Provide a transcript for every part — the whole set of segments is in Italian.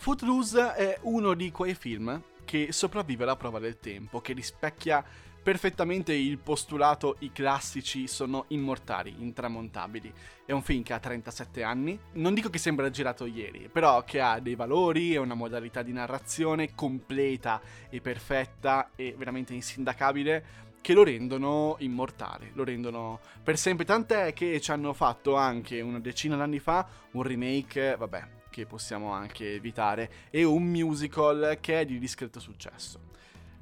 Footloose è uno di quei film che sopravvive alla prova del tempo, che rispecchia perfettamente il postulato i classici sono immortali, intramontabili. È un film che ha 37 anni, non dico che sembra girato ieri, però che ha dei valori e una modalità di narrazione completa e perfetta e veramente insindacabile che lo rendono immortale, lo rendono per sempre, tant'è che ci hanno fatto anche una decina d'anni fa un remake, vabbè, che possiamo anche evitare, e un musical che è di discreto successo.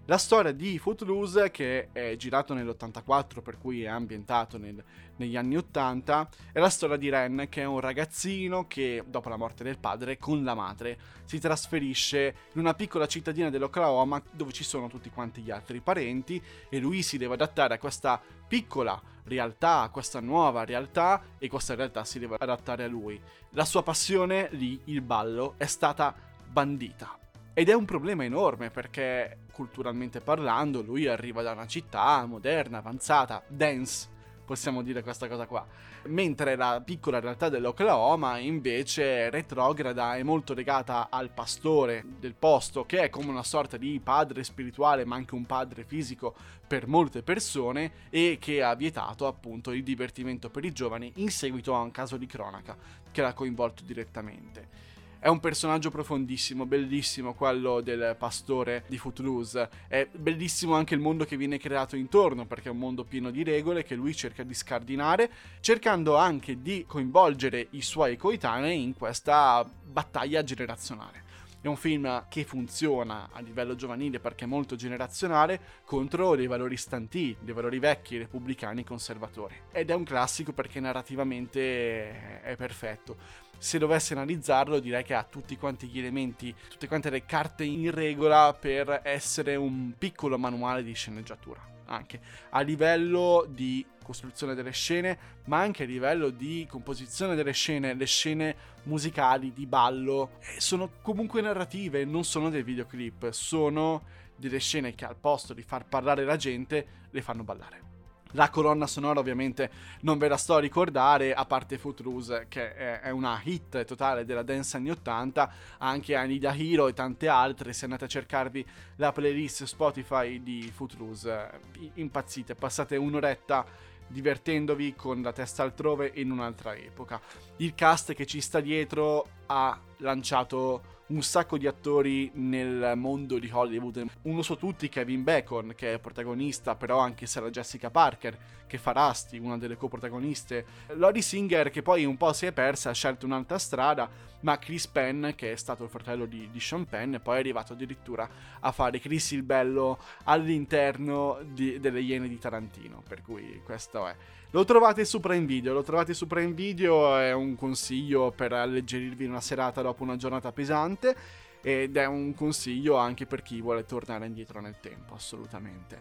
La storia di Footloose, che è girato nell'84, per cui è ambientato nel, negli anni 80, è la storia di Ren, che è un ragazzino che, dopo la morte del padre, con la madre, si trasferisce in una piccola cittadina dell'Oklahoma dove ci sono tutti quanti gli altri parenti e lui si deve adattare a questa piccola realtà, questa nuova realtà e questa realtà si deve adattare a lui. La sua passione lì, il ballo, è stata bandita ed è un problema enorme perché culturalmente parlando lui arriva da una città moderna, avanzata, dense, possiamo dire questa cosa qua. Mentre la piccola realtà dell'Oklahoma invece retrograda è molto legata al pastore del posto, che è come una sorta di padre spirituale, ma anche un padre fisico per molte persone e che ha vietato appunto il divertimento per i giovani in seguito a un caso di cronaca che l'ha coinvolto direttamente. È un personaggio profondissimo, bellissimo quello del pastore di Footloose. È bellissimo anche il mondo che viene creato intorno, perché è un mondo pieno di regole che lui cerca di scardinare, cercando anche di coinvolgere i suoi coetanei in questa battaglia generazionale. È un film che funziona a livello giovanile perché è molto generazionale contro dei valori stanti, dei valori vecchi, repubblicani, conservatori. Ed è un classico perché narrativamente è perfetto se dovessi analizzarlo direi che ha tutti quanti gli elementi, tutte quante le carte in regola per essere un piccolo manuale di sceneggiatura, anche a livello di costruzione delle scene, ma anche a livello di composizione delle scene, le scene musicali, di ballo, eh, sono comunque narrative, non sono dei videoclip, sono delle scene che al posto di far parlare la gente le fanno ballare. La colonna sonora ovviamente non ve la sto a ricordare, a parte Footloose che è una hit totale della dance anni 80, anche Anida Hero e tante altre, se andate a cercarvi la playlist Spotify di Footloose, impazzite, passate un'oretta divertendovi con la testa altrove in un'altra epoca. Il cast che ci sta dietro ha lanciato un sacco di attori nel mondo di Hollywood. Uno su tutti, Kevin Bacon, che è protagonista, però anche Sarah Jessica Parker, che fa Rusty, una delle coprotagoniste. Lori Singer, che poi un po' si è persa, ha scelto un'altra strada, ma Chris Penn, che è stato il fratello di, di Sean Penn, poi è arrivato addirittura a fare Chris il Bello all'interno di, delle Iene di Tarantino, per cui questo è. Lo trovate su Prime Video, lo trovate su Prime Video, è un consiglio per alleggerirvi una serata dopo una giornata pesante ed è un consiglio anche per chi vuole tornare indietro nel tempo, assolutamente.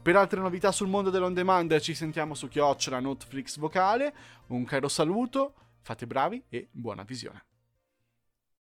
Per altre novità sul mondo dell'on demand ci sentiamo su Chiocciola Netflix Vocale, un caro saluto, fate bravi e buona visione.